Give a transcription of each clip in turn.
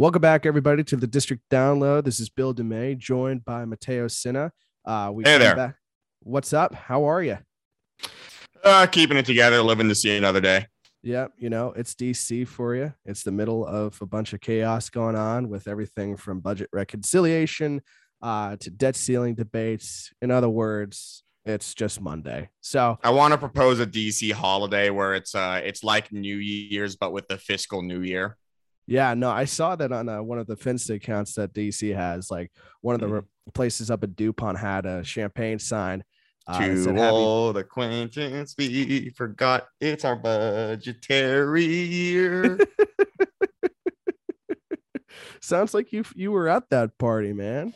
Welcome back, everybody, to the District Download. This is Bill DeMay, joined by Mateo Sinna. Uh, we Hey there. back- What's up? How are you? Uh, keeping it together, living to see another day. Yeah, you know, it's DC for you. It's the middle of a bunch of chaos going on with everything from budget reconciliation uh, to debt ceiling debates. In other words, it's just Monday. So, I want to propose a DC holiday where it's uh it's like New Year's but with the fiscal New Year. Yeah, no, I saw that on uh, one of the Finsta accounts that DC has. Like one of the Mhm. re- places up at DuPont had a champagne sign. uh, to said, "Happy old acquaintance, we forgot it's our budgetary year. Sounds like you you were at that party, man.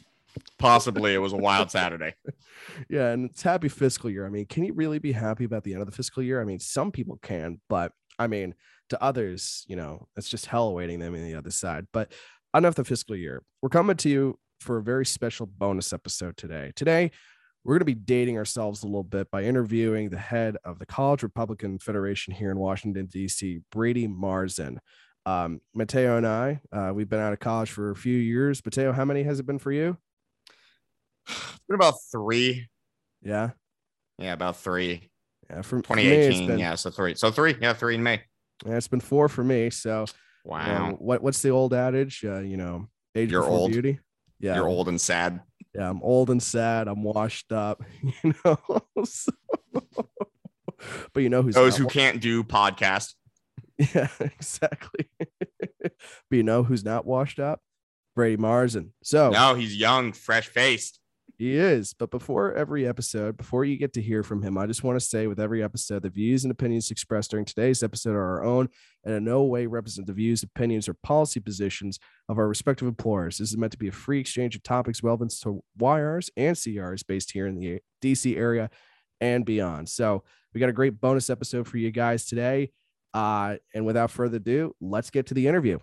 Possibly it was a wild Saturday. Yeah, and it's happy fiscal year. I mean, can you really be happy about the end of the fiscal year? I mean, some people can, but I mean, to others, you know, it's just hell awaiting them on the other side. But enough the fiscal year. We're coming to you for a very special bonus episode today. Today, we're going to be dating ourselves a little bit by interviewing the head of the College Republican Federation here in Washington, D.C., Brady Marzin. Um, Mateo and I, uh, we've been out of college for a few years. Mateo, how many has it been for you? It's been about three. Yeah. Yeah, about three. Yeah, me, 2018. been, yeah, so three. So three. Yeah, three in May. Yeah, it's been four for me. So, Wow. what what's the old adage? Uh, you know, age You're before old. beauty. Yeah, You're old and sad. yeah, I'm old and sad. I'm washed up. You know, So- but you know who's Those who wa- can't do podcast. Yeah, exactly. but you know who's not washed up? Brady Marzin. So No, he's young, fresh faced. He is. But before every episode, before you get to hear from him, I just want to say with every episode, the views and opinions expressed during today's episode are our own and in no way represent the views, opinions, or policy positions of our respective employers. This is meant to be a free exchange of topics relevant to YRs and CRs based here in the DC area and beyond. So we got a great bonus episode for you guys today. Uh, and without further ado, let's get to the interview.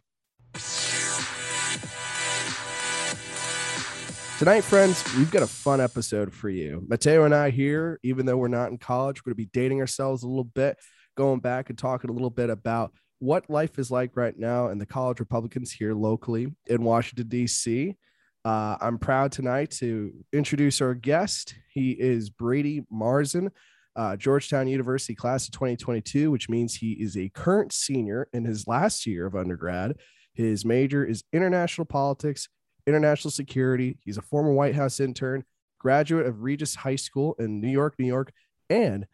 Tonight, friends, we've got a fun episode for you. Mateo and I here, even though we're not in college, we're going to be dating ourselves a little bit, going back and talking a little bit about what life is like right now and the college Republicans here locally in Washington, D.C. Uh, I'm proud tonight to introduce our guest. He is Brady Marzen, uh, Georgetown University class of 2022, which means he is a current senior in his last year of undergrad. His major is international politics international security. He's a former White House intern, graduate of Regis High School in New York, New York, and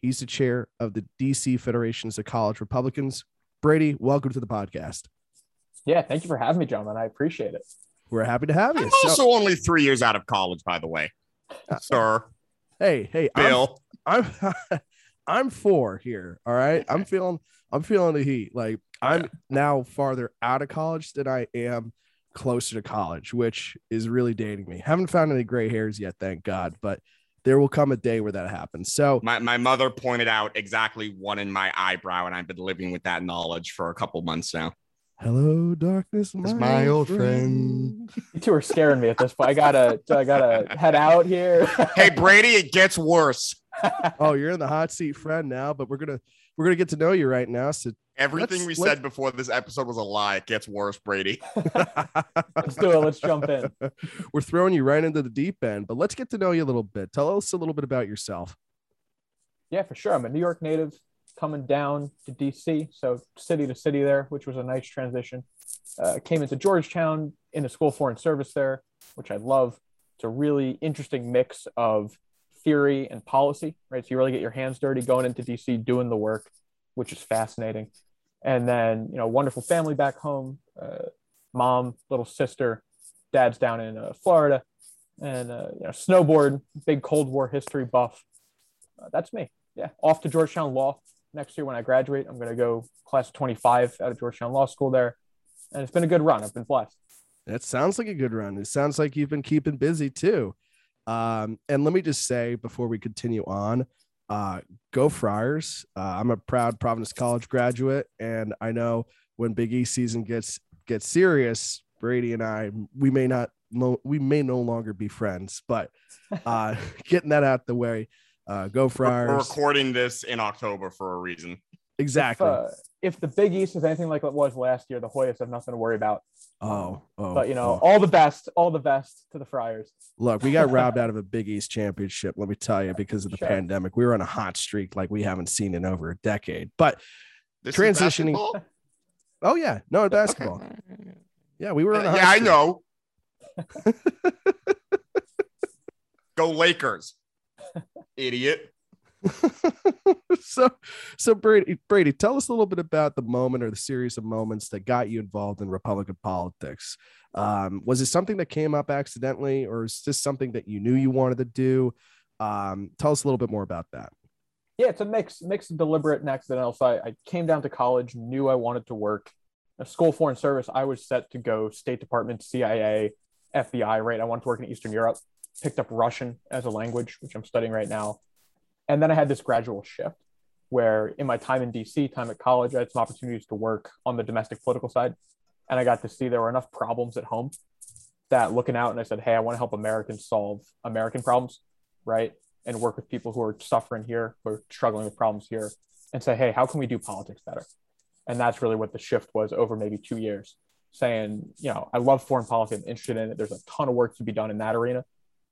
he's the chair of the DC Federations of College Republicans. Brady, welcome to the podcast. Yeah, thank you for having me, gentlemen. I appreciate it. We're happy to have you. I'm So- also only three years out of college, by the way. Uh, Sir, hey, hey, I'm, Bill. I'm I'm four here. All right. I'm feeling I'm feeling the heat. Like I'm now farther out of college than I am closer to college, which is really dating me. Haven't found any gray hairs yet, thank God, but there will come a day where that happens. So My, my mother pointed out exactly one in my eyebrow, and I've been living with that knowledge for a couple months now. hello, darkness, my, my old friend. You two are scaring me at this point. I gotta, I gotta head out here. Hey, Brady, it gets worse. Oh, you're in the hot seat, friend, now, but we're gonna we're gonna get to know you right now. So Everything Let's- we let's- said before this episode was a lie. It gets worse, Brady. Let's do it. Let's jump in. we're throwing you right into the deep end, but let's get to know you a little bit. Tell us a little bit about yourself. Yeah, for sure. I'm a New York native coming down to DC, so city to city there, which was a nice transition. Uh, came into Georgetown in the School of Foreign Service there, which I love. It's a really interesting mix of theory and policy, right? So you really get your hands dirty going into DC doing the work, which is fascinating. And then, you know, wonderful family back home, uh, mom, little sister, dad's down in uh, Florida, and uh, you know, snowboard, big Cold War history buff. Uh, that's me. Yeah, off to Georgetown Law next year when I graduate. I'm going to go class 25 out of Georgetown Law School there, and it's been a good run. I've been blessed. That sounds like a good run. It sounds like you've been keeping busy too. Um, and let me just say before we continue on, uh, go Friars. Uh, I'm a proud Providence College graduate, and I know when Big East season gets gets serious, Brady and I we may not no, we may no longer be friends, but uh, getting that out the way. Uh, go We're, we're Friars. recording this in October for a reason. Exactly. If, uh, if the Big East is anything like it was last year, the Hoyas have nothing to worry about. oh, oh, But you know, oh. all the best, all the best to the Friars. Look, we got robbed out of a Big East championship, let me tell you, because of the Sure. pandemic. We were on a hot streak like we haven't seen in over a decade. But This Transitioning- oh yeah, no basketball. Yeah, we were on a hot yeah, I know. Go Lakers, idiot. so so Brady Brady, tell us a little bit about the moment or the series of moments that got you involved in Republican politics. Um, was it something that came up accidentally, or is this something that you knew you wanted to do? Um, tell us a little bit more about that. Yeah, it's a mix, mix of deliberate and accidental. So I, I came down to college, knew I wanted to work. A school foreign service, I was set to go State Department, CIA, FBI, right? I wanted to work in Eastern Europe, picked up Russian as a language, which I'm studying right now. And then I had this gradual shift where in my time in DC, time at college, I had some opportunities to work on the domestic political side. And I got to see there were enough problems at home that looking out and I said, Hey, I want to help Americans solve American problems, right? And work with people who are suffering here, who are struggling with problems here, and say, Hey, how can we do politics better? And that's really what the shift was over maybe two years, saying, you know, I love foreign policy, I'm interested in it. There's a ton of work to be done in that arena,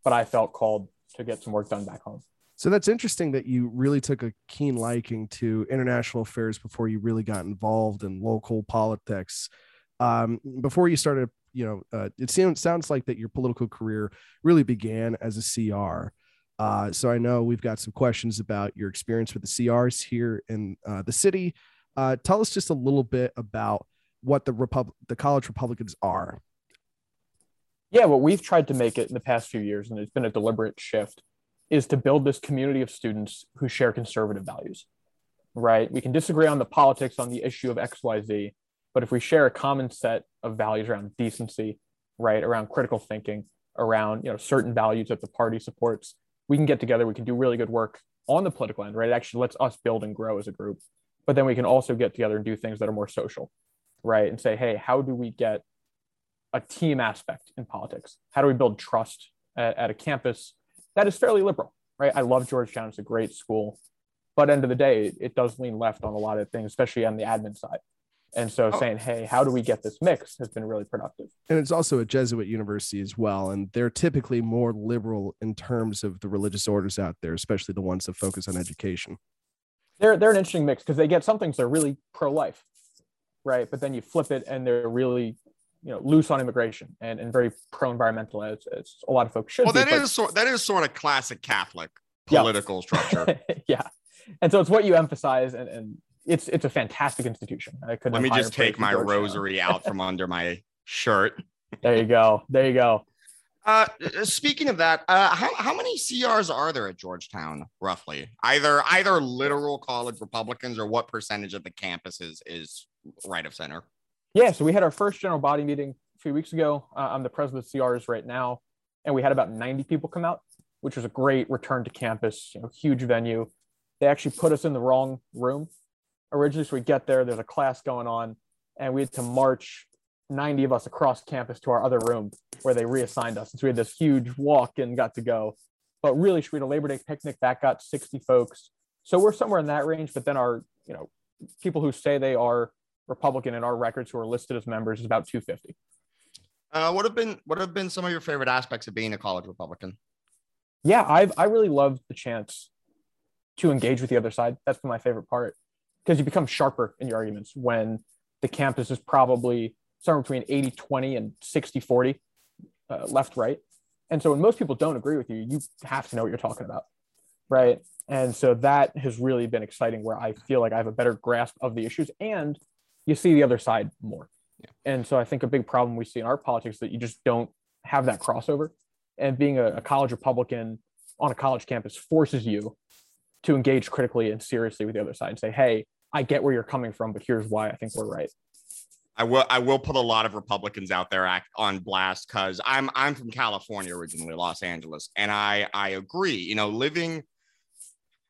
but I felt called to get some work done back home. So that's interesting that you really took a keen liking to international affairs before you really got involved in local politics. Um, before you started, you know, uh, it seems sounds like that your political career really began as a CR. Uh, so I know we've got some questions about your experience with the CRs here in uh, the city. Uh, tell us just a little bit about what the Repub- the college Republicans are. Yeah, well, we've tried to make it in the past few years, and it's been a deliberate shift, is to build this community of students who share conservative values, right? We can disagree on the politics on the issue of XYZ, but if we share a common set of values around decency, right, around critical thinking, around you know certain values that the party supports, we can get together. We can do really good work on the political end, right? It actually lets us build and grow as a group. But then we can also get together and do things that are more social, right? And say, hey, how do we get a team aspect in politics? How do we build trust at, at a campus that is fairly liberal, right? I love Georgetown; it's a great school, but end of the day, it, it does lean left on a lot of things, especially on the admin side. And so, Oh. saying, "Hey, how do we get this mix?" has been really productive. and it's also a Jesuit university as well, and they're typically more liberal in terms of the religious orders out there, especially the ones that focus on education. They're they're an interesting mix because they get some things they're really pro-life, right? But then you flip it, and they're really you know loose on immigration and, and very pro-environmental as, as a lot of folks should Well, be. that but- is sort that is sort of classic Catholic Yeah. political structure. yeah, and so it's what you emphasize, and, and it's it's a fantastic institution. I couldn't. Let me just take my rosary out from under my shirt. There you go. There you go. Uh, speaking of that, uh, how, how many CRs are there at Georgetown, roughly? Either either literal college Republicans or what percentage of the campus is is right of center? Yeah, so we had our first general body meeting a few weeks ago. Uh, I'm the president of CRs right now, and we had about 90 people come out, which was a great return to campus. You know, huge venue. They actually put us in the wrong room originally. So we get there, there's a class going on, and we had to march 90 of us across campus to our other room where they reassigned us. And so we had this huge walk and got to go. But really, we had a Labor Day picnic that got 60 folks. So we're somewhere in that range. But then our, you know, people who say they are Republican in our records who are listed as members is about 250. Uh, what have been what have been some of your favorite aspects of being a college Republican? Yeah, I've I really loved the chance to engage with the other side. That's been my favorite part because you become sharper in your arguments when the campus is probably somewhere between 80 20 and 60 40 uh, left right. And so when most people don't agree with you, you have to know what you're talking about. Right. And so that has really been exciting where I feel like I have a better grasp of the issues and you see the other side more. And so I think a big problem we see in our politics is that you just don't have that crossover. And being a, a college Republican on a college campus forces you to engage critically and seriously with the other side and say, hey, I get where you're coming from, but here's why I think we're right. I will I will put a lot of Republicans out there act on blast because I'm I'm from California originally, Los Angeles, and I I agree. You know, living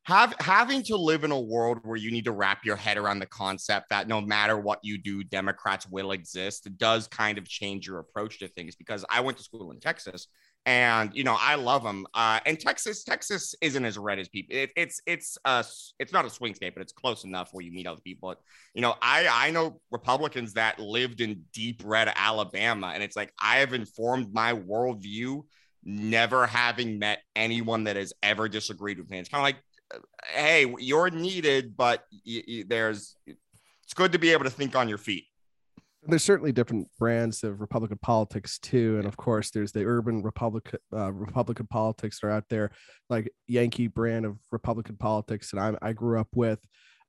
have having to live in a world where you need to wrap your head around the concept that no matter what you do, Democrats will exist does kind of change your approach to things. Because I went to school in Texas, and you know I love them. Uh, and Texas, Texas isn't as red as people. It, it's it's uh it's not a swing state, but it's close enough where you meet other people. but, You know, I I know Republicans that lived in deep red Alabama, and it's like I have informed my worldview, never having met anyone that has ever disagreed with me. It's kind of like, hey, you're needed, but there's it's good to be able to think on your feet there's certainly different brands of Republican politics too, and of course, there's the urban Republican uh, Republican politics that are out there, like Yankee brand of Republican politics that I, I grew up with.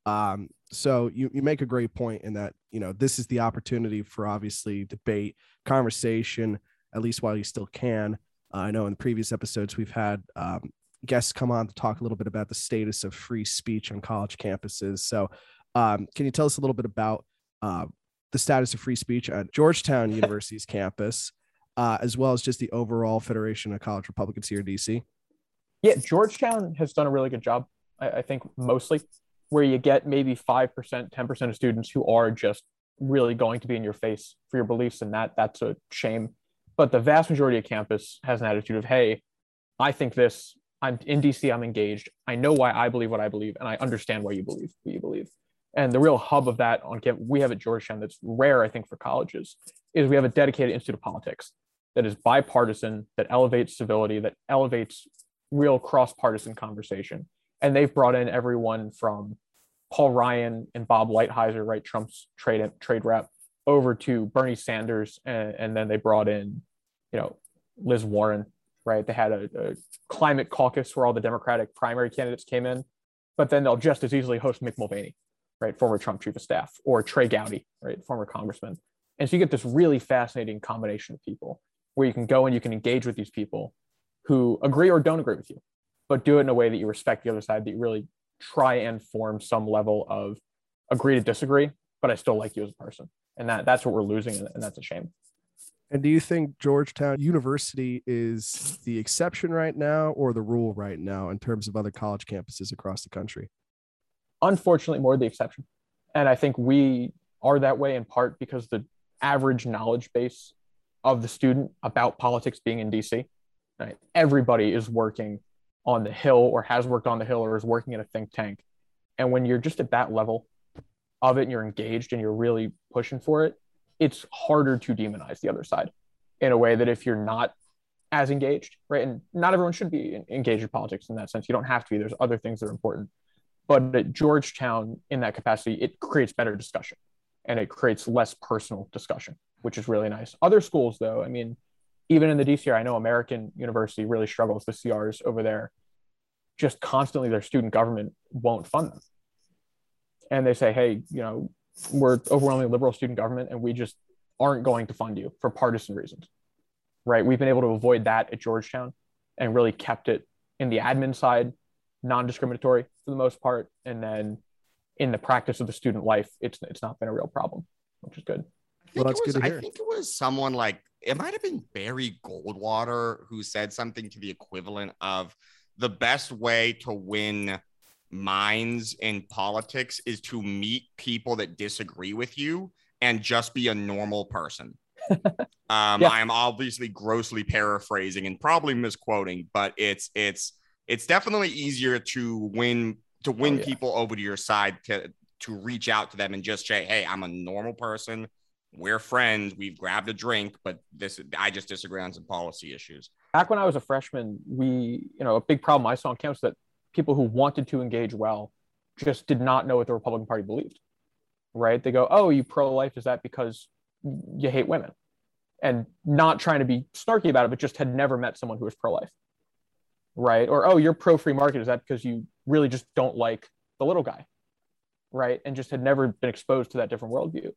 Um, so you you make a great point in that you know this is the opportunity for obviously debate, conversation, at least while you still can. Uh, I know in previous episodes we've had um, guests come on to talk a little bit about the status of free speech on college campuses. So, um, can you tell us a little bit about uh, the status of free speech at Georgetown University's campus, uh, as well as just the overall Federation of College Republicans here in DC? Yeah, Georgetown has done a really good job. I, I think mostly where you get maybe 5%, 10% of students who are just really going to be in your face for your beliefs. And that that's a shame. But the vast majority of campus has an attitude of, hey, I think this, I'm in DC, I'm engaged. I know why I believe what I believe, and I understand why you believe what you believe. And the real hub of that on campus, we have at Georgetown that's rare, I think, for colleges, is we have a dedicated Institute of Politics that is bipartisan, that elevates civility, that elevates real cross-partisan conversation. And they've brought in everyone from Paul Ryan and Bob Lighthizer, right, Trump's trade trade rep, over to Bernie Sanders, and, and then they brought in, you know, Liz Warren, right? They had a, a climate caucus where all the Democratic primary candidates came in, but then they'll just as easily host Mick Mulvaney, right, former Trump chief of staff, or Trey Gowdy, right, former congressman. And so you get this really fascinating combination of people where you can go and you can engage with these people who agree or don't agree with you, but do it in a way that you respect the other side, that you really try and form some level of agree to disagree, but I still like you as a person. And that that's what we're losing, and that's a shame. And do you think Georgetown University is the exception right now or the rule right now in terms of other college campuses across the country? unfortunately more the exception. And I think we are that way in part because the average knowledge base of the student about politics being in DC, right? everybody is working on the Hill or has worked on the Hill or is working in a think tank. And when you're just at that level of it and you're engaged and you're really pushing for it, it's harder to demonize the other side in a way that if you're not as engaged, right? And not everyone should be engaged in politics in that sense. You don't have to be. There's other things that are important but at Georgetown, in that capacity, it creates better discussion and it creates less personal discussion, which is really nice. Other schools, though, I mean, even in the DCR, I know American University really struggles with CRs over there. Just constantly, their student government won't fund them. And they say, hey, you know, we're overwhelmingly liberal student government and we just aren't going to fund you for partisan reasons. Right. We've been able to avoid that at Georgetown and really kept it in the admin side non-discriminatory for the most part, and then in the practice of the student life, it's it's not been a real problem, which is good. Well, that's was, good to hear. I think it was someone like it might have been Barry Goldwater who said something to the equivalent of the best way to win minds in politics is to meet people that disagree with you and just be a normal person. um, yeah. I am obviously grossly paraphrasing and probably misquoting, but it's it's it's definitely easier to win to oh, win oh, yeah. people over to your side to to reach out to them and just say, "Hey, I'm a normal person. We're friends. We've grabbed a drink, but this I just disagree on some policy issues." Back when I was a freshman, we, you know, a big problem I saw on campus that people who wanted to engage well just did not know what the Republican Party believed. Right? They go, "Oh, you pro-life? Is that because you hate women?" And not trying to be snarky about it, but just had never met someone who was pro-life right? Or oh, you're pro free market. Is that because you really just don't like the little guy, right? And just had never been exposed to that different worldview.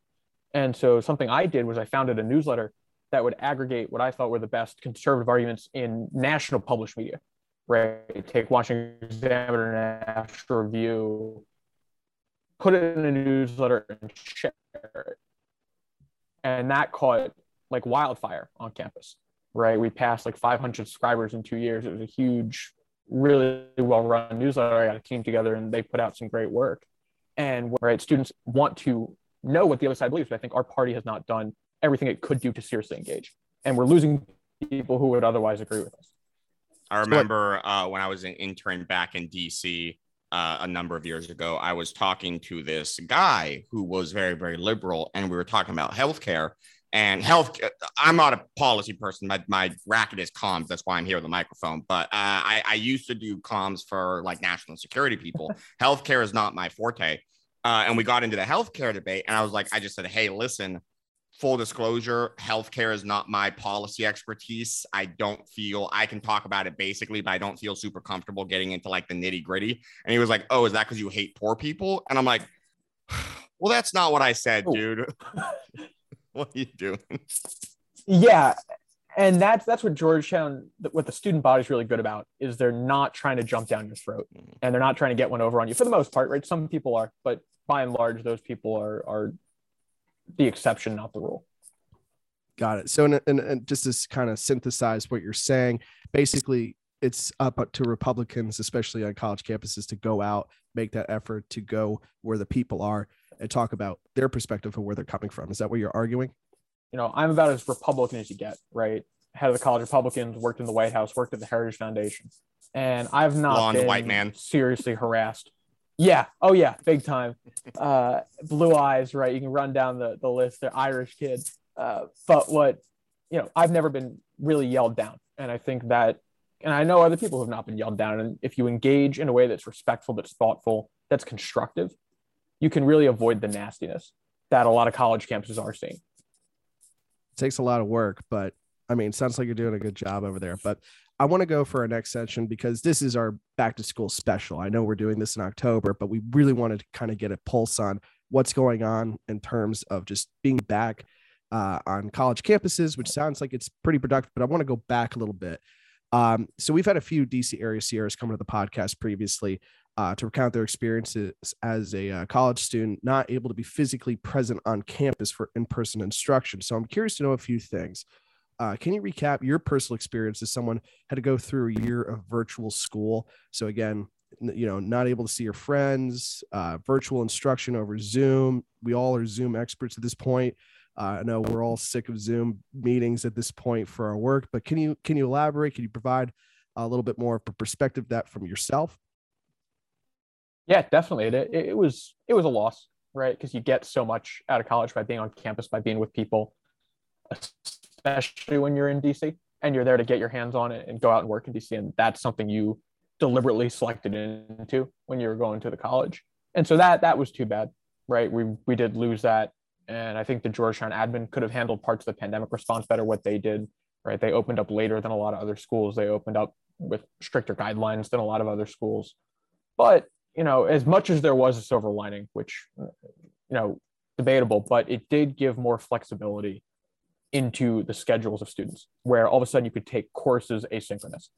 And so something I did was I founded a newsletter that would aggregate what I thought were the best conservative arguments in national published media, right? Take Washington Examiner, National Review, put it in a newsletter and share it. And that caught like wildfire on campus right? We passed like 500 subscribers in two years. It was a huge, really well run newsletter. I got a team together and they put out some great work. And right, students want to know what the other side believes, but I think our party has not done everything it could do to seriously engage. And we're losing people who would otherwise agree with us. I remember uh, when I was an intern back in DC uh, a number of years ago, I was talking to this guy who was very, very liberal, and we were talking about healthcare and health. I'm not a policy person. My, my racket is comms. That's why I'm here with a microphone. But uh, I, I used to do comms for like national security people. healthcare is not my forte. Uh, and we got into the healthcare debate, and I was like, I just said, hey, listen, full disclosure, healthcare is not my policy expertise. I don't feel I can talk about it basically, but I don't feel super comfortable getting into like the nitty gritty. And he was like, Oh, is that because you hate poor people? And I'm like, Well, that's not what I said, Ooh. dude. what are you doing? Yeah. And that's that's what Georgetown, what the student body is really good about is they're not trying to jump down your throat mm. and they're not trying to get one over on you for the most part, right? Some people are, but by and large, those people are are the exception, not the rule. Got it. So, and, and, and just to kind of synthesize what you're saying, basically, it's up uh, to Republicans, especially on college campuses, to go out, make that effort to go where the people are and talk about their perspective of where they're coming from. Is that what you're arguing? You know, I'm about as Republican as you get, right? Head of the college Republicans, worked in the White House, worked at the Heritage Foundation, and I've not Blonde been white man seriously harassed yeah. Oh yeah. Big time. Uh, blue eyes. Right. You can run down the the list. They're Irish kid. Uh, but what you know, I've never been really yelled down, and I think that, and I know other people have not been yelled down. And if you engage in a way that's respectful, that's thoughtful, that's constructive, you can really avoid the nastiness that a lot of college campuses are seeing. It takes a lot of work, but I mean, sounds like you're doing a good job over there. But I want to go for our next session because this is our back to school special. I know we're doing this in October, but we really wanted to kind of get a pulse on what's going on in terms of just being back uh, on college campuses, which sounds like it's pretty productive. But I want to go back a little bit. Um, so we've had a few DC area CRs come to the podcast previously uh, to recount their experiences as a uh, college student, not able to be physically present on campus for in-person instruction. So I'm curious to know a few things. Uh, can you recap your personal experience as someone had to go through a year of virtual school? So again, you know, not able to see your friends, uh, virtual instruction over Zoom. We all are Zoom experts at this point. Uh, I know we're all sick of Zoom meetings at this point for our work, but can you can you elaborate? Can you provide a little bit more of a perspective that from yourself? Yeah, definitely. It, it, was it was a loss, right? Because you get so much out of college by being on campus, by being with people, especially when you're in DC and you're there to get your hands on it and go out and work in DC. And that's something you deliberately selected into when you were going to the college. And so that that was too bad, right? We we did lose that. And I think the Georgetown admin could have handled parts of the pandemic response better what they did, right? They opened up later than a lot of other schools. They opened up with stricter guidelines than a lot of other schools. But, you know, as much as there was a silver lining, which you know, debatable, but it did give more flexibility into the schedules of students where all of a sudden you could take courses asynchronous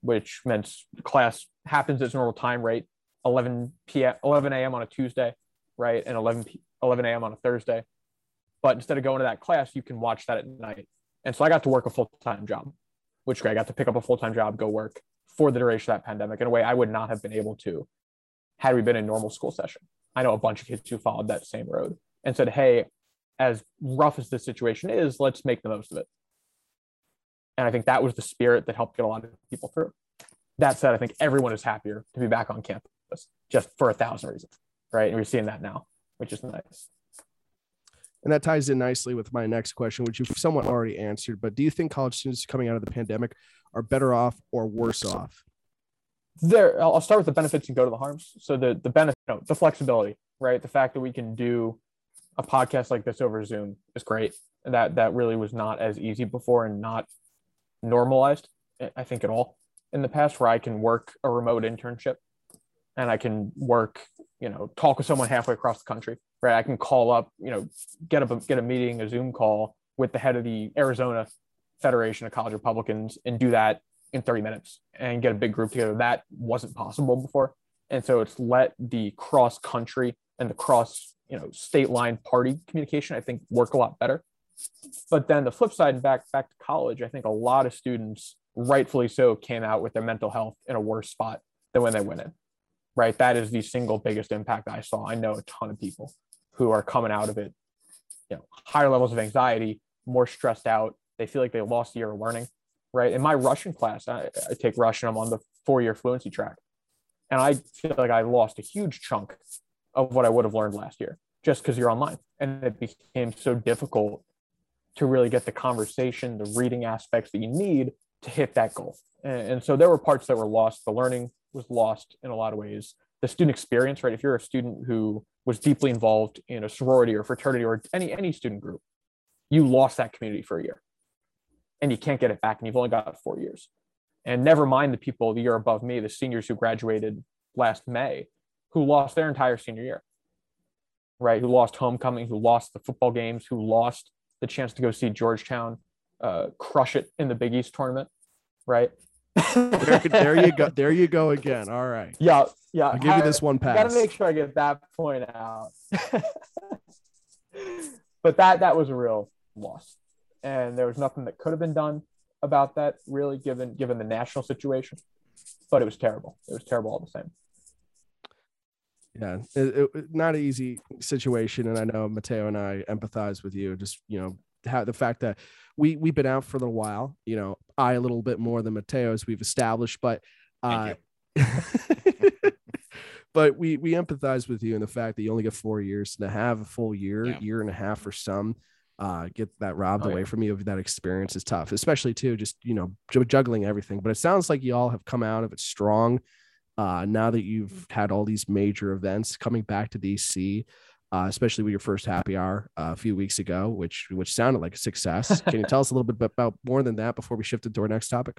which meant class happens at its normal time rate 11 p.m 11 a.m on a tuesday right? And 11 p- 11 a.m on a thursday. But instead of going to that class you can watch that at night. And so i got to work a full-time job which i got to pick up a full-time job go work for the duration of that pandemic in a way i would not have been able to had we been in normal school session. I know a bunch of kids who followed that same road and said hey as rough as the situation is, let's make the most of it. And I think that was the spirit that helped get a lot of people through. That said, I think everyone is happier to be back on campus just for a thousand reasons, right? And we're seeing that now, which is nice. And that ties in nicely with my next question, which you've somewhat already answered. But do you think college students coming out of the pandemic are better off or worse off? There, I'll start with the benefits and go to the harms. So the the benefit, you know, the flexibility, right? The fact that we can do a podcast like this over Zoom is great. That that really was not as easy before and not normalized, I think, at all in the past. Where I can work a remote internship, and I can work, you know, talk with someone halfway across the country. Right, I can call up, you know, get up get a meeting, a Zoom call with the head of the Arizona Federation of College Republicans, and do that in 30 minutes and get a big group together. That wasn't possible before, and so it's let the cross country and the cross you know state line party communication i think work a lot better but then the flip side back back to college i think a lot of students rightfully so came out with their mental health in a worse spot than when they went in right that is the single biggest impact i saw i know a ton of people who are coming out of it you know higher levels of anxiety more stressed out they feel like they lost a year of learning right? In my Russian class, I, I take Russian. I'm on the four year fluency track, and I feel like I lost a huge chunk of what I would have learned last year just because you're online, and it became so difficult to really get the conversation, the reading aspects that you need to hit that goal. And, and so there were parts that were lost. The learning was lost in a lot of ways. The student experience, right? If you're a student who was deeply involved in a sorority or fraternity or any any student group, you lost that community for a year, and you can't get it back. And you've only got four years. And never mind the people the year above me, the seniors who graduated last May, who lost their entire senior year, right? Who lost homecoming, who lost the football games, who lost the chance to go see Georgetown uh, crush it in the Big East tournament, right? there, there, you go. There you go again. All right. Yeah, yeah. I'll give you this one pass. Got to make sure I get that point out. but that that was a real loss, and there was nothing that could have been done about that, really, given given the national situation. But it was terrible. It was terrible all the same. Yeah, it, it, not an easy situation, and I know Mateo and I empathize with you. Just you know, how the fact that we we've been out for a little while. You know, I a little bit more than Mateo as we've established, but uh, but we we empathize with you in the fact that you only get four years to have a full year, yeah. year and a half for some. Uh, get that robbed oh, away yeah. from you of that experience is tough, especially too, just you know, juggling everything. But it sounds like you all have come out of it strong. Uh, now that you've had all these major events coming back to DC, uh, especially with your first happy hour uh, a few weeks ago, which which sounded like a success. Can you tell us a little bit about more than that before we shift into our next topic?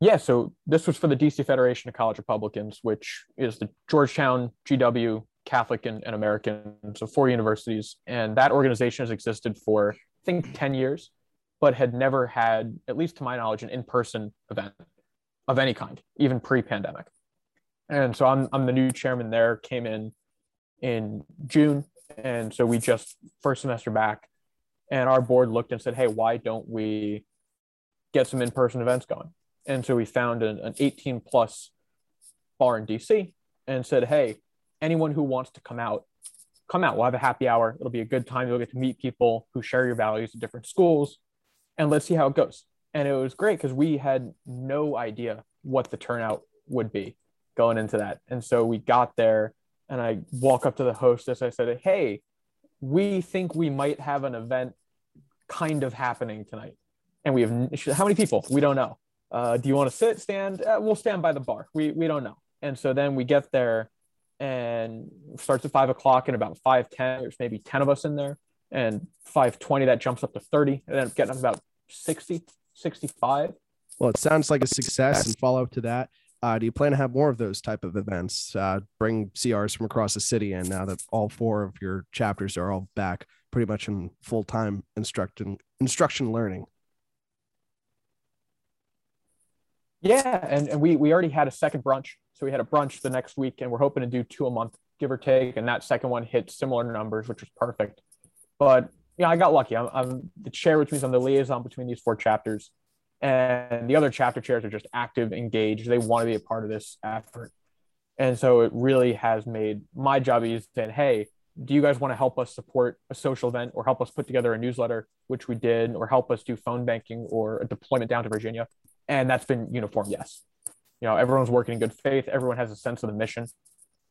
Yeah, so this was for the DC Federation of College Republicans, which is the Georgetown, GW, Catholic, and, and American, so four universities. And that organization has existed for, I think, 10 years, but had never had, at least to my knowledge, an in person event of any kind, even pre pandemic. And so I'm, I'm the new chairman there, came in in June. And so we just first semester back, and our board looked and said, hey, why don't we get some in person events going? And so we found an, an 18 plus bar in DC and said, hey, anyone who wants to come out, come out. We'll have a happy hour. It'll be a good time. You'll get to meet people who share your values at different schools, and let's see how it goes. And it was great because we had no idea what the turnout would be going into that. And so we got there and I walk up to the hostess. I said, Hey, we think we might have an event kind of happening tonight. And we have how many people? We don't know. Uh, do you want to sit, stand? Uh, we'll stand by the bar. We, we don't know. And so then we get there and starts at five o'clock and about 510 there's maybe 10 of us in there and 520 that jumps up to 30 and then getting up about 60 65 well it sounds like a success and follow up to that uh, do you plan to have more of those type of events? Uh, bring CRs from across the city, and now that all four of your chapters are all back, pretty much in full time instruction instruction learning. Yeah, and, and we we already had a second brunch, so we had a brunch the next week, and we're hoping to do two a month, give or take. And that second one hit similar numbers, which was perfect. But yeah, I got lucky. I'm, I'm the chair, which means I'm the liaison between these four chapters and the other chapter chairs are just active, engaged. They want to be a part of this effort. And so it really has made my job easy saying, hey, do you guys want to help us support a social event or help us put together a newsletter, which we did, or help us do phone banking or a deployment down to Virginia? And that's been uniform, yes. You know, everyone's working in good faith. Everyone has a sense of the mission,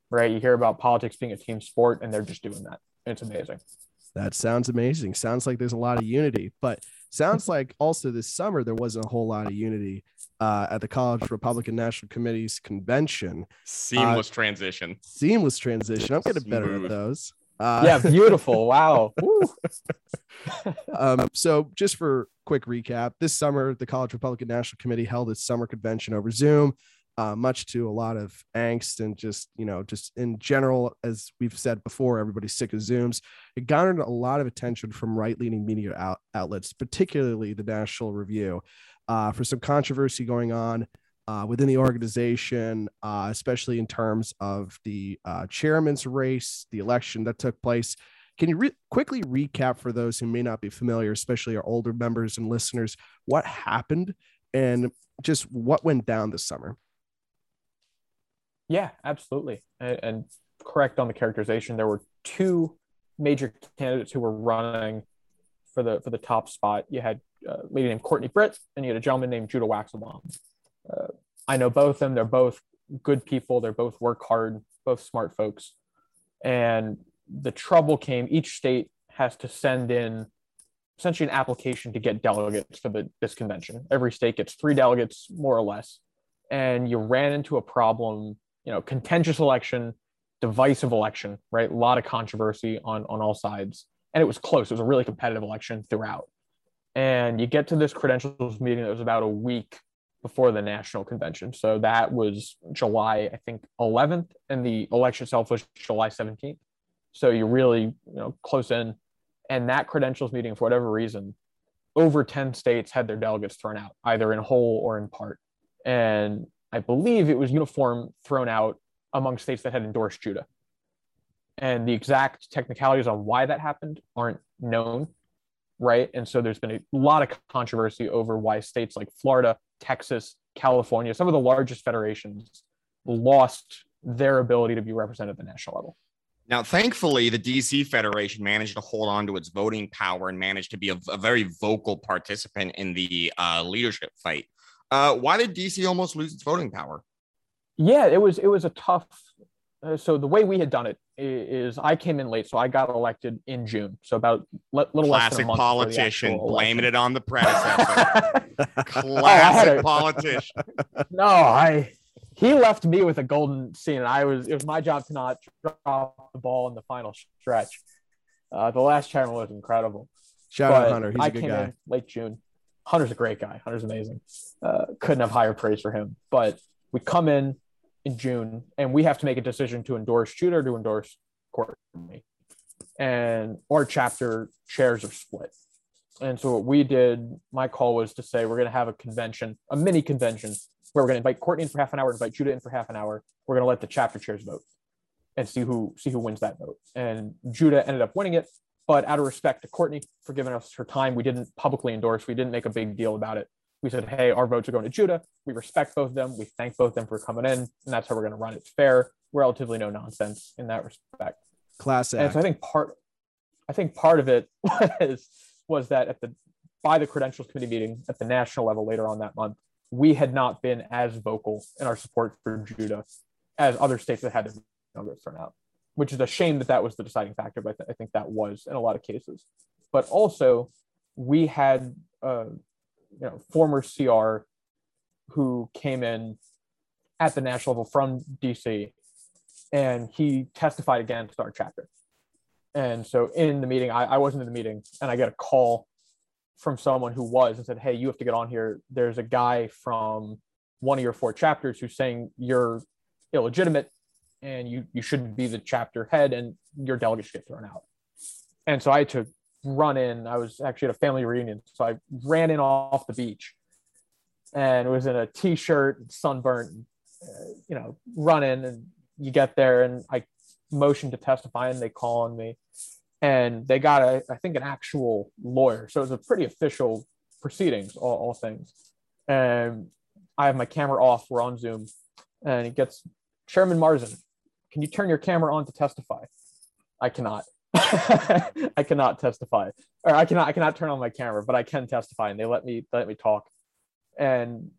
right? You hear about politics being a team sport, and they're just doing that. It's amazing. That sounds amazing. Sounds like there's a lot of unity, but Sounds like also this summer there wasn't a whole lot of unity uh, at the College Republican National Committee's convention. Seamless uh, transition. Seamless transition. I'm getting better at those. Uh, yeah, beautiful. Wow. um, so, just for quick recap, this summer the College Republican National Committee held its summer convention over Zoom uh, much to a lot of angst and just you know just in general as we've said before everybody's sick of zooms. It garnered a lot of attention from right-leaning media out- outlets particularly the national review uh, for some controversy going on uh, within the organization uh, especially in terms of the uh, chairman's race the election that took place. Can you re- quickly recap for those who may not be familiar especially our older members and listeners what happened and just what went down this summer yeah, absolutely. And, and correct on the characterization. There were two major candidates who were running for the for the top spot. You had a lady named Courtney Britt, and you had a gentleman named Judah Waxelbaum. Uh, I know both of them. They're both good people. They're both work hard, both smart folks. And the trouble came, each state has to send in essentially an application to get delegates for the, this convention. Every state gets three delegates, more or less. And you ran into a problem, you know, contentious election, divisive election, right? A lot of controversy on, on all sides. And it was close. It was a really competitive election throughout. And you get to this credentials meeting that was about a week before the national convention. So that was July, I think, 11th, and the election itself was July 17th. So you're really, you know, close in. And that credentials meeting, for whatever reason, over 10 states had their delegates thrown out, either in whole or in part. And I believe it was uniform thrown out among states that had endorsed Judah. And the exact technicalities on why that happened aren't known, right? And so there's been a lot of controversy over why states like Florida, Texas, California, some of the largest federations lost their ability to be represented at the national level. Now, thankfully, the DC Federation managed to hold on to its voting power and managed to be a, a very vocal participant in the uh, leadership fight. Uh, why did DC almost lose its voting power? Yeah, it was it was a tough. Uh, so the way we had done it is, I came in late, so I got elected in June. So about little classic less than a month politician blaming it on the predecessor. classic oh, politician. No, I he left me with a golden scene, and I was it was my job to not drop the ball in the final stretch. Uh, the last chairman was incredible. Shout but out Hunter, he's I a good guy. late June. Hunter's a great guy. Hunter's amazing. Uh, couldn't have higher praise for him. But we come in in June, and we have to make a decision to endorse Judah or to endorse Courtney. And our chapter chairs are split. And so what we did, my call was to say we're going to have a convention, a mini convention where we're going to invite Courtney in for half an hour, invite Judah in for half an hour. We're going to let the chapter chairs vote and see who see who wins that vote. And Judah ended up winning it, but out of respect to Courtney for giving us her time, we didn't publicly endorse. We didn't make a big deal about it. We said, hey, our votes are going to Judah. We respect both of them. We thank both of them for coming in, and that's how we're going to run it. It's fair, relatively no nonsense in that respect. Class And so I think part, I think part of it was was that at the by the credentials committee meeting at the national level later on that month, we had not been as vocal in our support for Judah as other states that had their delegates turn out, which is a shame that that was the deciding factor. But I think that was in a lot of cases. But also, we had uh, you know former CR who came in at the national level from DC, and he testified against our chapter. And so in the meeting, I, I wasn't in the meeting, and I get a call from someone who was and said, Hey, you have to get on here. There's a guy from one of your four chapters who's saying you're illegitimate and you, you shouldn't be the chapter head and your delegates get thrown out. And so I had to run in. I was actually at a family reunion. So I ran in off the beach and was in a t-shirt, sunburnt, uh, you know, run in and you get there and I motioned to testify and they call on me and they got a, I think an actual lawyer. So it was a pretty official proceedings, all, all things. And I have my camera off. We're on Zoom, and it gets Chairman Marzen. Can you turn your camera on to testify? I cannot. I cannot testify, or I cannot. I cannot turn on my camera, but I can testify, and they let me let me talk. And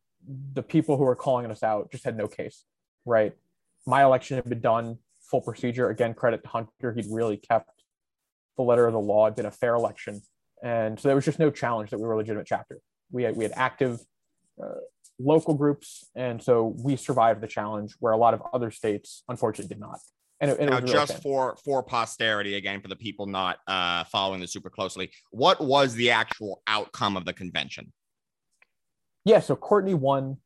the people who were calling us out just had no case, right? My election had been done full procedure. Again, credit to Hunter. He'd really kept the letter of the law. It had been a fair election, and so there was just no challenge that we were a legitimate chapter. We had we had active local groups, and so we survived the challenge where a lot of other states unfortunately did not. And, it, and now, just for for posterity, again, for the people not uh, following this super closely, what was the actual outcome of the convention? Yeah, so Courtney won.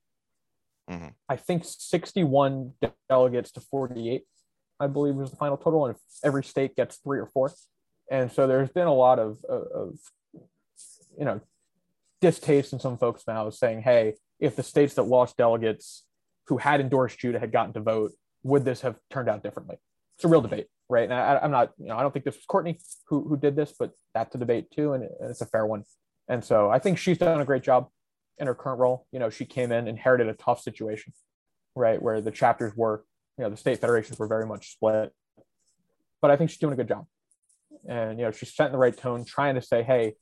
Mm-hmm. I think 61 delegates to 48, I believe was the final total, and every state gets three or four and so there's been a lot of, of, of you know distaste in some folks' mouths saying, "Hey, if the states that lost delegates who had endorsed Judah had gotten to vote, would this have turned out differently?" It's a real debate, right? And I, am not, you know, I don't think this was Courtney who who did this, but that's a debate too, and, it's a fair one. And so I think she's done a great job in her current role. You know, she came in, inherited a tough situation, right, where the chapters were, you know, the state federations were very much split. But I think she's doing a good job and you know she's setting the right tone trying to say hey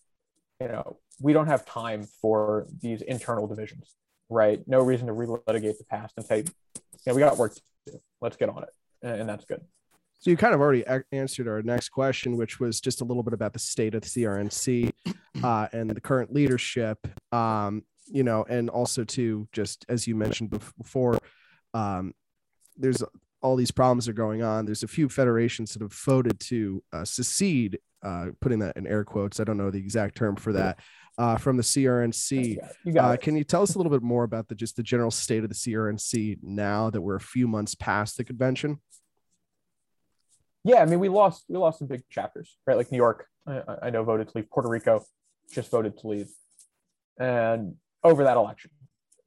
you know we don't have time for these internal divisions, right? No reason to relitigate the past and say, yeah, we got work to do. Let's get on it. And, and that's good. So you kind of already answered our next question, which was just a little bit about the state of the CRNC uh, and the current leadership. Um, you know, and also to just as you mentioned before, um, there's all these problems are going on. There's a few federations that have voted to uh, secede, uh, putting that in air quotes. I don't know the exact term for that. Uh, from the CRNC, you uh, can you tell us a little bit more about the just the general state of the CRNC now that we're a few months past the convention? Yeah, I mean, we lost we lost some big chapters, right? Like New York, I, I know voted to leave. Puerto Rico just voted to leave, and over that election,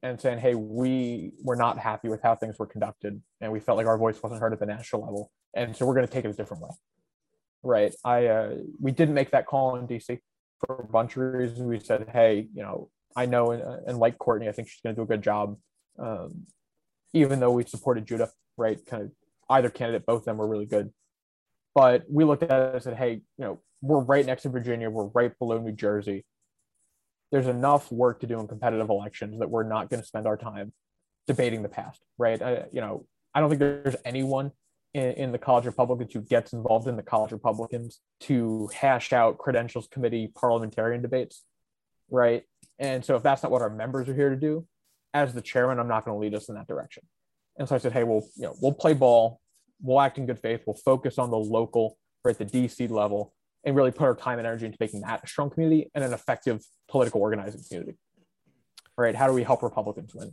and saying, hey, we were not happy with how things were conducted, and we felt like our voice wasn't heard at the national level, and so we're going to take it a different way, right? I uh, we didn't make that call in DC for a bunch of reasons. We said, hey, you know, I know and, and like Courtney, I think she's going to do a good job, um, even though we supported Judah, right? Kind of either candidate, both of them were really good but we looked at it and said, hey, you know, we're right next to Virginia, we're right below New Jersey. There's enough work to do in competitive elections that we're not going to spend our time debating the past, right? I, you know, I don't think there's anyone in, in, the College Republicans who gets involved in the College Republicans to hash out credentials committee parliamentarian debates, right? And so if that's not what our members are here to do, as the chairman, I'm not going to lead us in that direction. And so I said, hey, we'll you know we'll play ball we'll act in good faith. We'll focus on the local at the DC level and really put our time and energy into making that a strong community and an effective political organizing community. Right? How do we help Republicans win?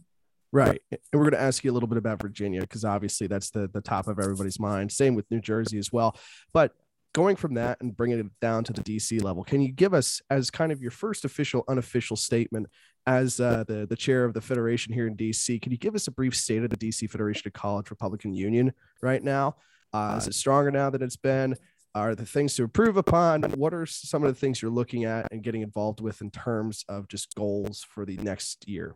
Right. And we're going to ask you a little bit about Virginia because obviously that's the, the top of everybody's mind. Same with New Jersey as well. But going from that and bringing it down to the DC level, can you give us, as kind of your first official, unofficial statement as uh, the, the chair of the Federation here in DC, can you give us a brief state of the DC Federation of College Republican Union right now? Uh, is it stronger now than it's been? Are the things to improve upon? What are some of the things you're looking at and getting involved with in terms of just goals for the next year?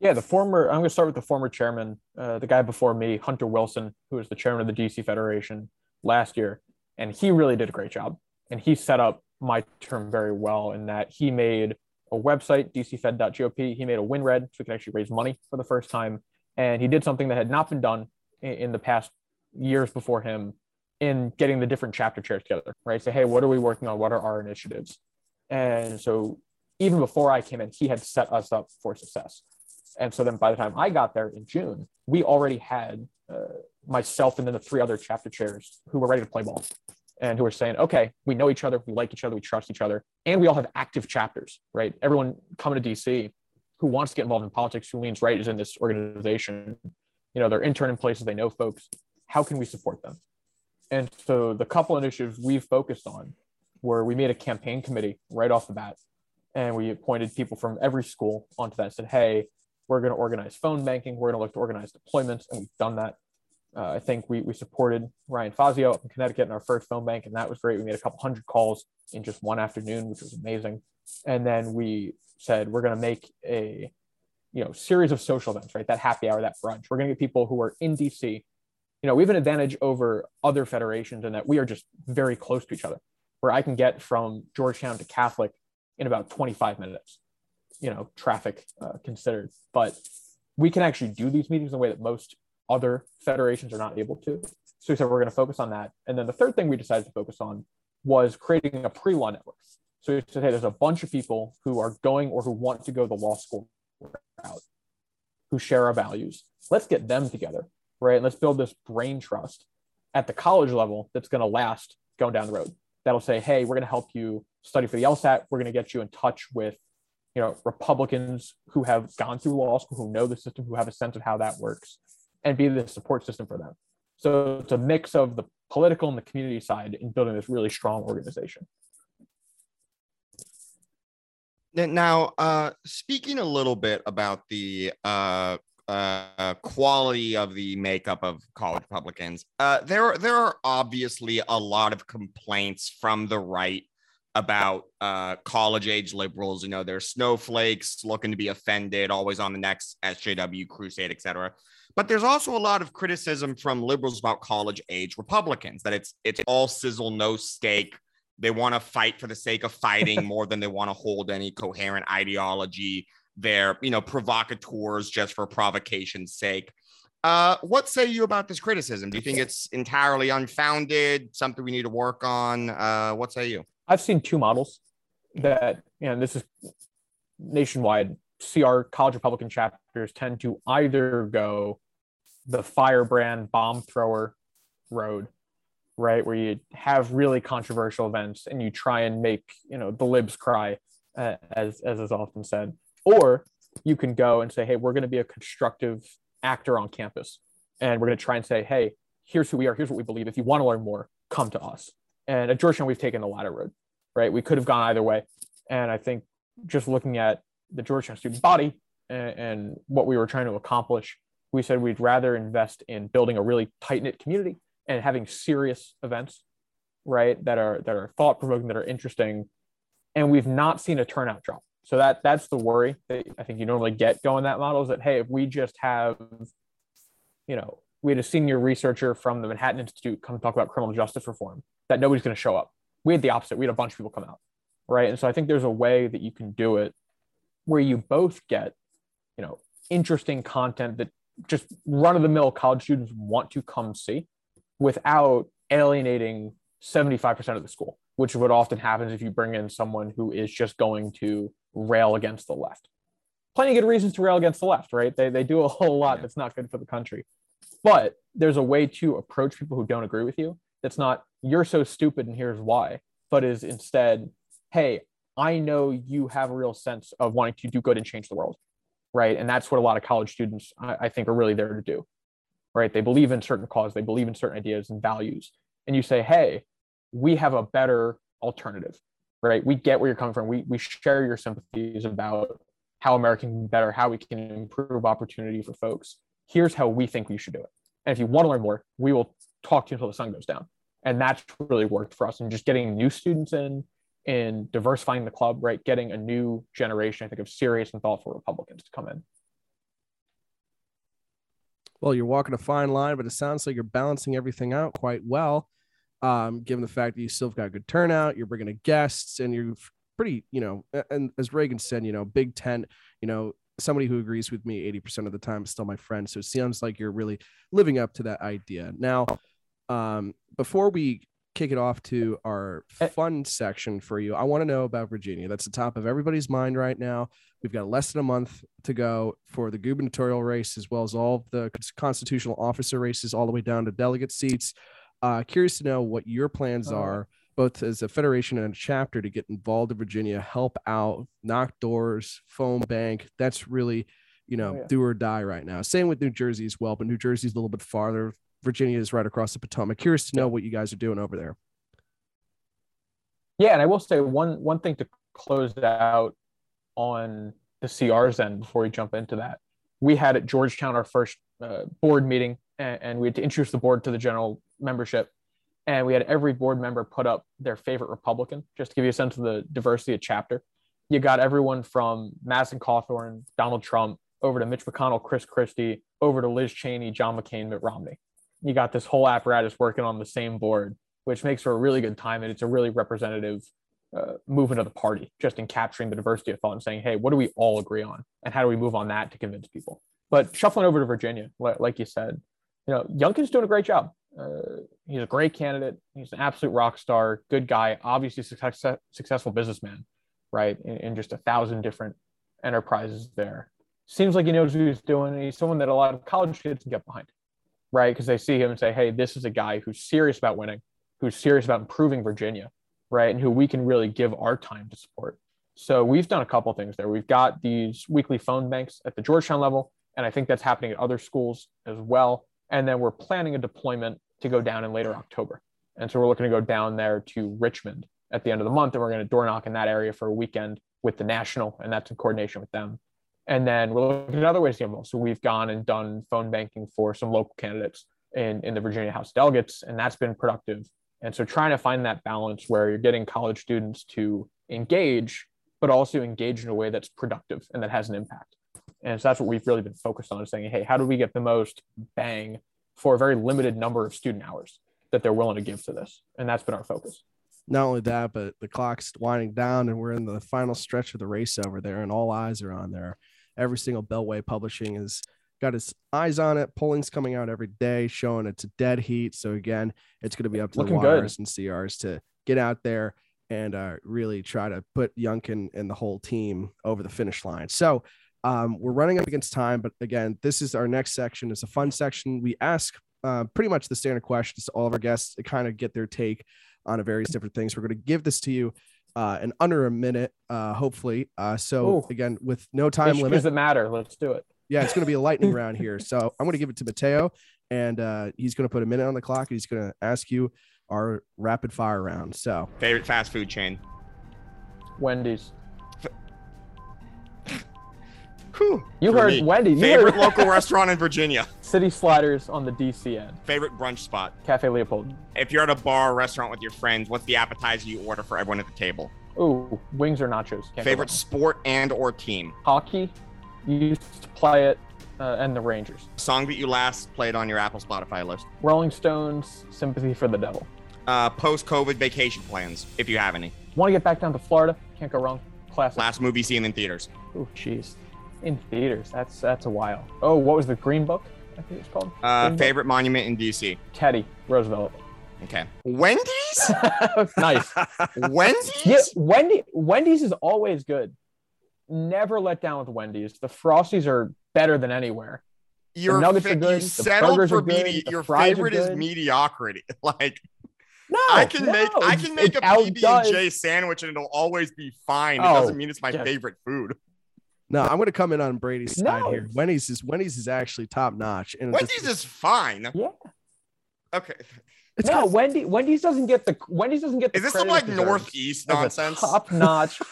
Yeah, the former, I'm going to start with the former chairman, uh, the guy before me, Hunter Wilson, who was the chairman of the DC Federation last year. And he really did a great job. And he set up my term very well in that he made a website, dcfed.gop. He made a WinRed so we could actually raise money for the first time. And he did something that had not been done in, in the past years before him in getting the different chapter chairs together, right? Say, hey, what are we working on? What are our initiatives? And so even before I came in, he had set us up for success. And so then by the time I got there in June, we already had uh, myself and then the three other chapter chairs who were ready to play ball and who were saying, okay, we know each other, we like each other, we trust each other, and we all have active chapters, right? Everyone coming to DC who wants to get involved in politics, who leans right, is in this organization. You know, they're intern in places, they know folks. How can we support them? And so the couple initiatives we've focused on were we made a campaign committee right off the bat, and we appointed people from every school onto that. Said, hey, we're going to organize phone banking, we're going to look to organize deployments, and we've done that uh, I think we, we supported Ryan Fazio up in Connecticut in our first phone bank, and that was great. We made a couple hundred calls in just one afternoon, which was amazing. And then we said we're going to make a you know series of social events, right? That happy hour, that brunch. We're going to get people who are in DC. You know, we have an advantage over other federations in that we are just very close to each other. Where I can get from Georgetown to Catholic in about 25 minutes, you know, traffic uh, considered. But we can actually do these meetings in a way that most other federations are not able to. So we said we're going to focus on that. And then the third thing we decided to focus on was creating a pre-law network. So we said, hey, there's a bunch of people who are going or who want to go the law school route, who share our values. Let's get them together, right? And Let's build this brain trust at the college level that's going to last going down the road. That'll say, hey, we're going to help you study for the LSAT. We're going to get you in touch with, you know, Republicans who have gone through law school, who know the system, who have a sense of how that works and be the support system for them. So it's a mix of the political and the community side in building this really strong organization. Now, uh, speaking a little bit about the uh, uh, quality of the makeup of college Republicans, uh, there there are obviously a lot of complaints from the right about uh, college age liberals. You know, they're snowflakes looking to be offended, always on the next SJW crusade, etc. But there's also a lot of criticism from liberals about college age Republicans that it's it's all sizzle, no steak. They want to fight for the sake of fighting more than they want to hold any coherent ideology. They're, you know, provocateurs just for provocation's sake. Uh, what say you about this criticism? Do you think it's entirely unfounded? Something we need to work on? Uh, what say you? I've seen two models that, know, this is nationwide. Our college Republican chapters tend to either go the firebrand bomb thrower road, right, where you have really controversial events and you try and make you know the libs cry, uh, as as is often said, or you can go and say, hey, we're going to be a constructive actor on campus, and we're going to try and say, hey, here's who we are, here's what we believe. If you want to learn more, come to us. And at Georgetown, we've taken the latter road, right? We could have gone either way, and I think just looking at the Georgetown student body and, and what we were trying to accomplish we said we'd rather invest in building a really tight knit community and having serious events, right? That are that are thought provoking, that are interesting, and we've not seen a turnout drop. So that that's the worry that I think you normally get going that model is that hey, if we just have, you know, we had a senior researcher from the Manhattan Institute come talk about criminal justice reform, that nobody's going to show up. We had the opposite. We had a bunch of people come out, right? And so I think there's a way that you can do it where you both get, you know, interesting content that just run of the mill college students want to come see without alienating 75% of the school, which is what often happens if you bring in someone who is just going to rail against the left. Plenty of good reasons to rail against the left, right? They, they do a whole lot that's not good for the country. But there's a way to approach people who don't agree with you that's not, you're so stupid and here's why, but is instead, hey, I know you have a real sense of wanting to do good and change the world right? And that's what a lot of college students, I, I think, are really there to do, right? They believe in certain cause, they believe in certain ideas and values, and you say, hey, we have a better alternative, right? We get where you're coming from. We we share your sympathies about how America can be better, how we can improve opportunity for folks. Here's how we think we should do it. And if you want to learn more, we will talk to you until the sun goes down. And that's really worked for us. And just getting new students in, in diversifying the club, right? Getting a new generation, I think, of serious and thoughtful Republicans to come in. Well, you're walking a fine line, but it sounds like you're balancing everything out quite well. Um, given the fact that you still have got a good turnout, you're bringing in guests, and you're pretty, you know, and as Reagan said, you know, Big Tent, you know, somebody who agrees with me 80% of the time is still my friend. So it sounds like you're really living up to that idea. Now, um, before we kick it off to our eh. fun section for you. I want to know about Virginia. That's the top of everybody's mind right now. We've got less than a month to go for the gubernatorial race, as well as all the constitutional officer races, all the way down to delegate seats. Uh, curious to know what your plans oh. are, both as a federation and a chapter, to get involved in Virginia, help out, knock doors, phone bank. That's really, you know, oh, yeah. do or die right now. Same with New Jersey as well, but New Jersey's a little bit farther Virginia is right across the Potomac. Curious to know what you guys are doing over there. Yeah, and I will say one one thing to close out on the CR's end before we jump into that. We had at Georgetown our first uh, board meeting, and, and we had to introduce the board to the general membership, and we had every board member put up their favorite Republican, just to give you a sense of the diversity of chapter. You got everyone from Madison Cawthorn, Donald Trump, over to Mitch McConnell, Chris Christie, over to Liz Cheney, John McCain, Mitt Romney you got this whole apparatus working on the same board, which makes for a really good time. And it's a really representative uh, movement of the party, just in capturing the diversity of thought and saying, hey, what do we all agree on? And how do we move on that to convince people? But shuffling over to Virginia, like you said, you know, Youngkin's doing a great job. Uh, he's a great candidate. He's an absolute rock star, good guy, obviously success, successful businessman, right? In, in, just a thousand different enterprises there. Seems like he knows what he's doing. He's someone that a lot of college kids can get behind right? Because they see him and say, hey, this is a guy who's serious about winning, who's serious about improving Virginia, right? And who we can really give our time to support. So we've done a couple things there. We've got these weekly phone banks at the Georgetown level, and I think that's happening at other schools as well. And then we're planning a deployment to go down in later October. And so we're looking to go down there to Richmond at the end of the month, and we're going to door knock in that area for a weekend with the national, and that's in coordination with them. And then we're looking at other ways to get involved. So we've gone and done phone banking for some local candidates in, in the Virginia House delegates, and that's been productive. And so trying to find that balance where you're getting college students to engage, but also engage in a way that's productive and that has an impact. And so that's what we've really been focused on is saying, hey, how do we get the most bang for a very limited number of student hours that they're willing to give to this? And that's been our focus. not only that, but the clock's winding down and we're in the final stretch of the race over there, and all eyes are on there. Every single Beltway Publishing has got its eyes on it. Polling's coming out every day, showing it's a dead heat. So again, it's going to be up to Looking the wires and CRs to get out there and uh, really try to put Youngkin and the whole team over the finish line. So um, we're running up against time, but again, this is our next section. It's a fun section. We ask uh, pretty much the standard questions to all of our guests to kind of get their take on a various different things. We're going to give this to you uh, in under a minute, uh, hopefully. Uh, so Ooh. again, with no time Issues limit, that matter. Let's do it. yeah, it's going to be a lightning round here. So I'm going to give it to Mateo, and uh, he's going to put a minute on the clock. And he's going to ask you our rapid fire round. So Favorite fast food chain. Wendy's. Whew, You for heard me. Wendy's. You Favorite heard local restaurant in Virginia. City Sliders on the DC end. Favorite brunch spot. Cafe Leopold. If you're at a bar or restaurant with your friends, what's the appetizer you order for everyone at the table? Ooh, wings or nachos. Can't Favorite sport and or team. hockey. Used to play it, uh, and the Rangers. Song that you last played on your Apple Spotify list. Rolling Stones. Sympathy for the Devil. Uh, Post-COVID vacation plans, if you have any. Want to get back down to Florida? Can't go wrong. Classic. Last movie seen in theaters. Ooh, jeez. In theaters. That's that's a while. Oh, what was the Green Book? I think it's called. Uh, Green Book? favorite monument in DC. Teddy Roosevelt. Okay. Wendy's. nice. Wendy's. Yeah, Wendy. Wendy's is always good. Never let down with Wendy's. The Frosties are better than anywhere. Your nuggets fa- are good, You the settled for are good, medi- the Your favorite is mediocrity. Like No, I can no, make I can make a PB and J sandwich and it'll always be fine. It Oh, doesn't mean it's my yeah. favorite food. No, I'm going to come in on Brady's side No. here. Wendy's is Wendy's is actually top notch, and it's- Wendy's is fine. Yeah. Okay. it's no, got- Wendy. Wendy's doesn't get the Wendy's doesn't get the Is this some like deserves northeast nonsense? Top notch.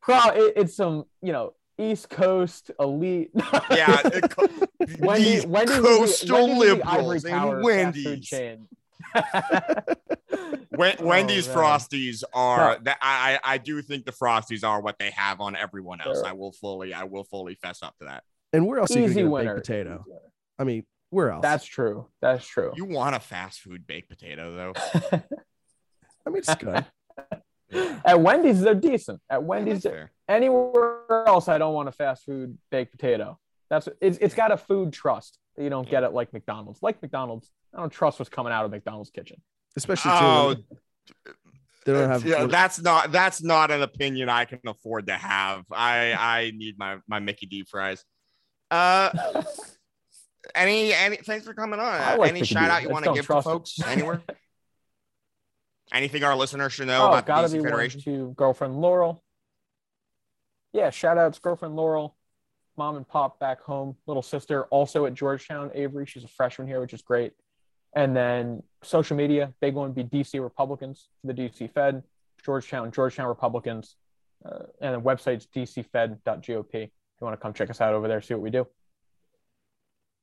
Pro, it, it's some you know East Coast elite. Yeah, it Wendy, these Wendy's coastal Wendy's is ivory liberals and Wendy's. chain. Wen- Oh, Wendy's man. Frosties are No. that I I I do think the Frosties are what they have on everyone else. Sure. I will fully I will fully fess up to that. and where else are you going Easy to get a winner. baked potato? I mean, where else? That's true. That's true. You want a fast food baked potato though? I mean, it's good. At Wendy's, they're decent. At Wendy's, That's anywhere else, I don't want a fast food baked potato. That's it's, it's got a food trust that you don't get at like McDonald's. Like McDonald's, I don't trust what's coming out of McDonald's kitchen. Especially too, Oh, they don't have. yeah, that's not that's not an opinion I can afford to have. I I need my my Mickey D fries. Uh, any any thanks for coming on. Like any Mickey shout D's. out you want to give to trust 'em. folks anywhere? Anything our listeners should know oh, about the gotta DC be Federation? to girlfriend Laurel. Yeah, shout outs girlfriend Laurel, mom and pop back home, little sister also at Georgetown. Avery, she's a freshman here, which is great. And then social media, big one would be DC Republicans, for the DC Fed, Georgetown, Georgetown Republicans, uh, and the website's dcfed.gop. If you want to come check us out over there, see what we do.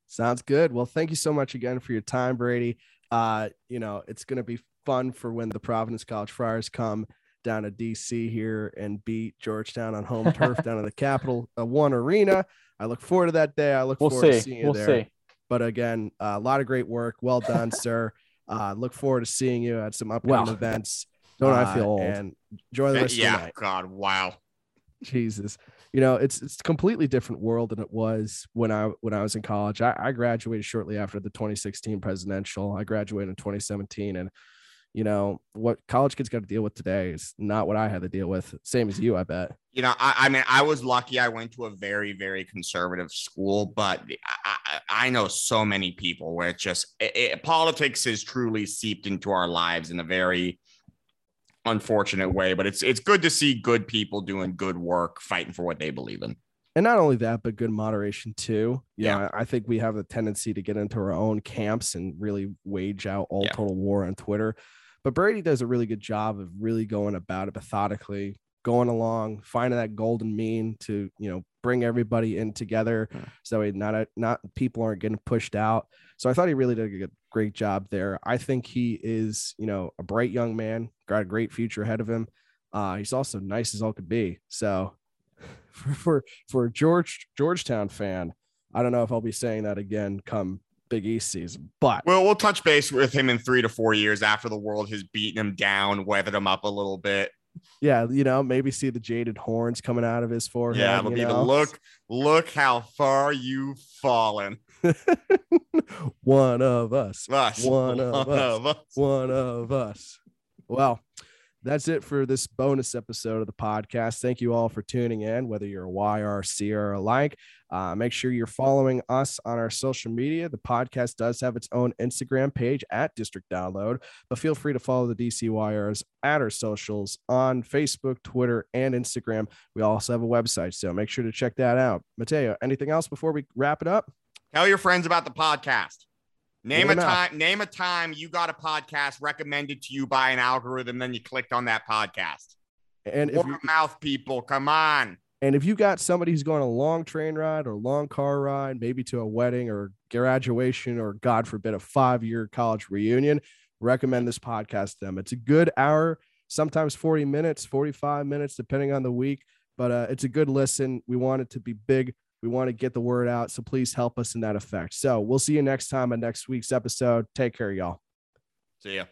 Sounds good. Well, thank you so much again for your time, Brady. Uh, you know, it's going to be fun for when the Providence College Friars come down to DC here and beat Georgetown on home turf down in the Capital uh, One Arena. I look forward to that day. I look We'll forward to seeing you We'll there. see. But again, uh, a lot of great work. Well done, sir. Uh, look forward to seeing you at some upcoming Well, events. Don't I Uh, feel old? And enjoy the rest of the night. God, wow. Jesus. You know, it's it's a completely different world than it was when I when I was in college. I, I graduated shortly after the 2016 presidential. I graduated in 2017, and you know what college kids got to deal with today is not what I had to deal with. Same as you, I bet. You know, I, I mean, I was lucky. I went to a very, very conservative school, but I, I, know so many people where it's just it, it- politics is truly seeped into our lives in a very unfortunate way. But it's it's good to see good people doing good work, fighting for what they believe in. And not only that, but good moderation too. You Yeah. know, I, I think we have the tendency to get into our own camps and really wage out all Yeah. total war on Twitter. But Brady does a really good job of really going about it methodically, going along, finding that golden mean to, you know, bring everybody in together Yeah. so that not not people aren't getting pushed out. So I thought he really did a good- great job there. I think he is, you know, a bright young man, got a great future ahead of him. Uh, he's also nice as all could be. So for for, for a George Georgetown fan, I don't know if I'll be saying that again come Big East season. But well, we'll touch base with him in three to four years after the world has beaten him down, weathered him up a little bit. Yeah, you know, maybe see the jaded horns coming out of his forehead. Yeah, it'll be know? the look. Look how far you've fallen. one of us. us. One of us. One of us. Well, that's it for this bonus episode of the podcast. Thank you all for tuning in, whether you're a YRC or alike. Uh, make sure you're following us on our social media. The podcast does have its own Instagram page at District Download, but feel free to follow the DCYRs at our socials on Facebook, Twitter, and Instagram. We also have a website, so make sure to check that out. Mateo, anything else before we wrap it up? Tell your friends about the podcast. Name a time. Name a time you got a podcast recommended to you by an algorithm, then you clicked on that podcast. And word of mouth, people, come on. And if you got somebody who's going a long train ride or long car ride, maybe to a wedding or graduation or God forbid a five year college reunion, recommend this podcast to them. It's a good hour, sometimes 40 minutes, 45 minutes, depending on the week, but uh, it's a good listen. We want it to be big we want to get the word out. So please help us in that effect. So we'll see you next time on next week's episode. Take care, y'all. See ya.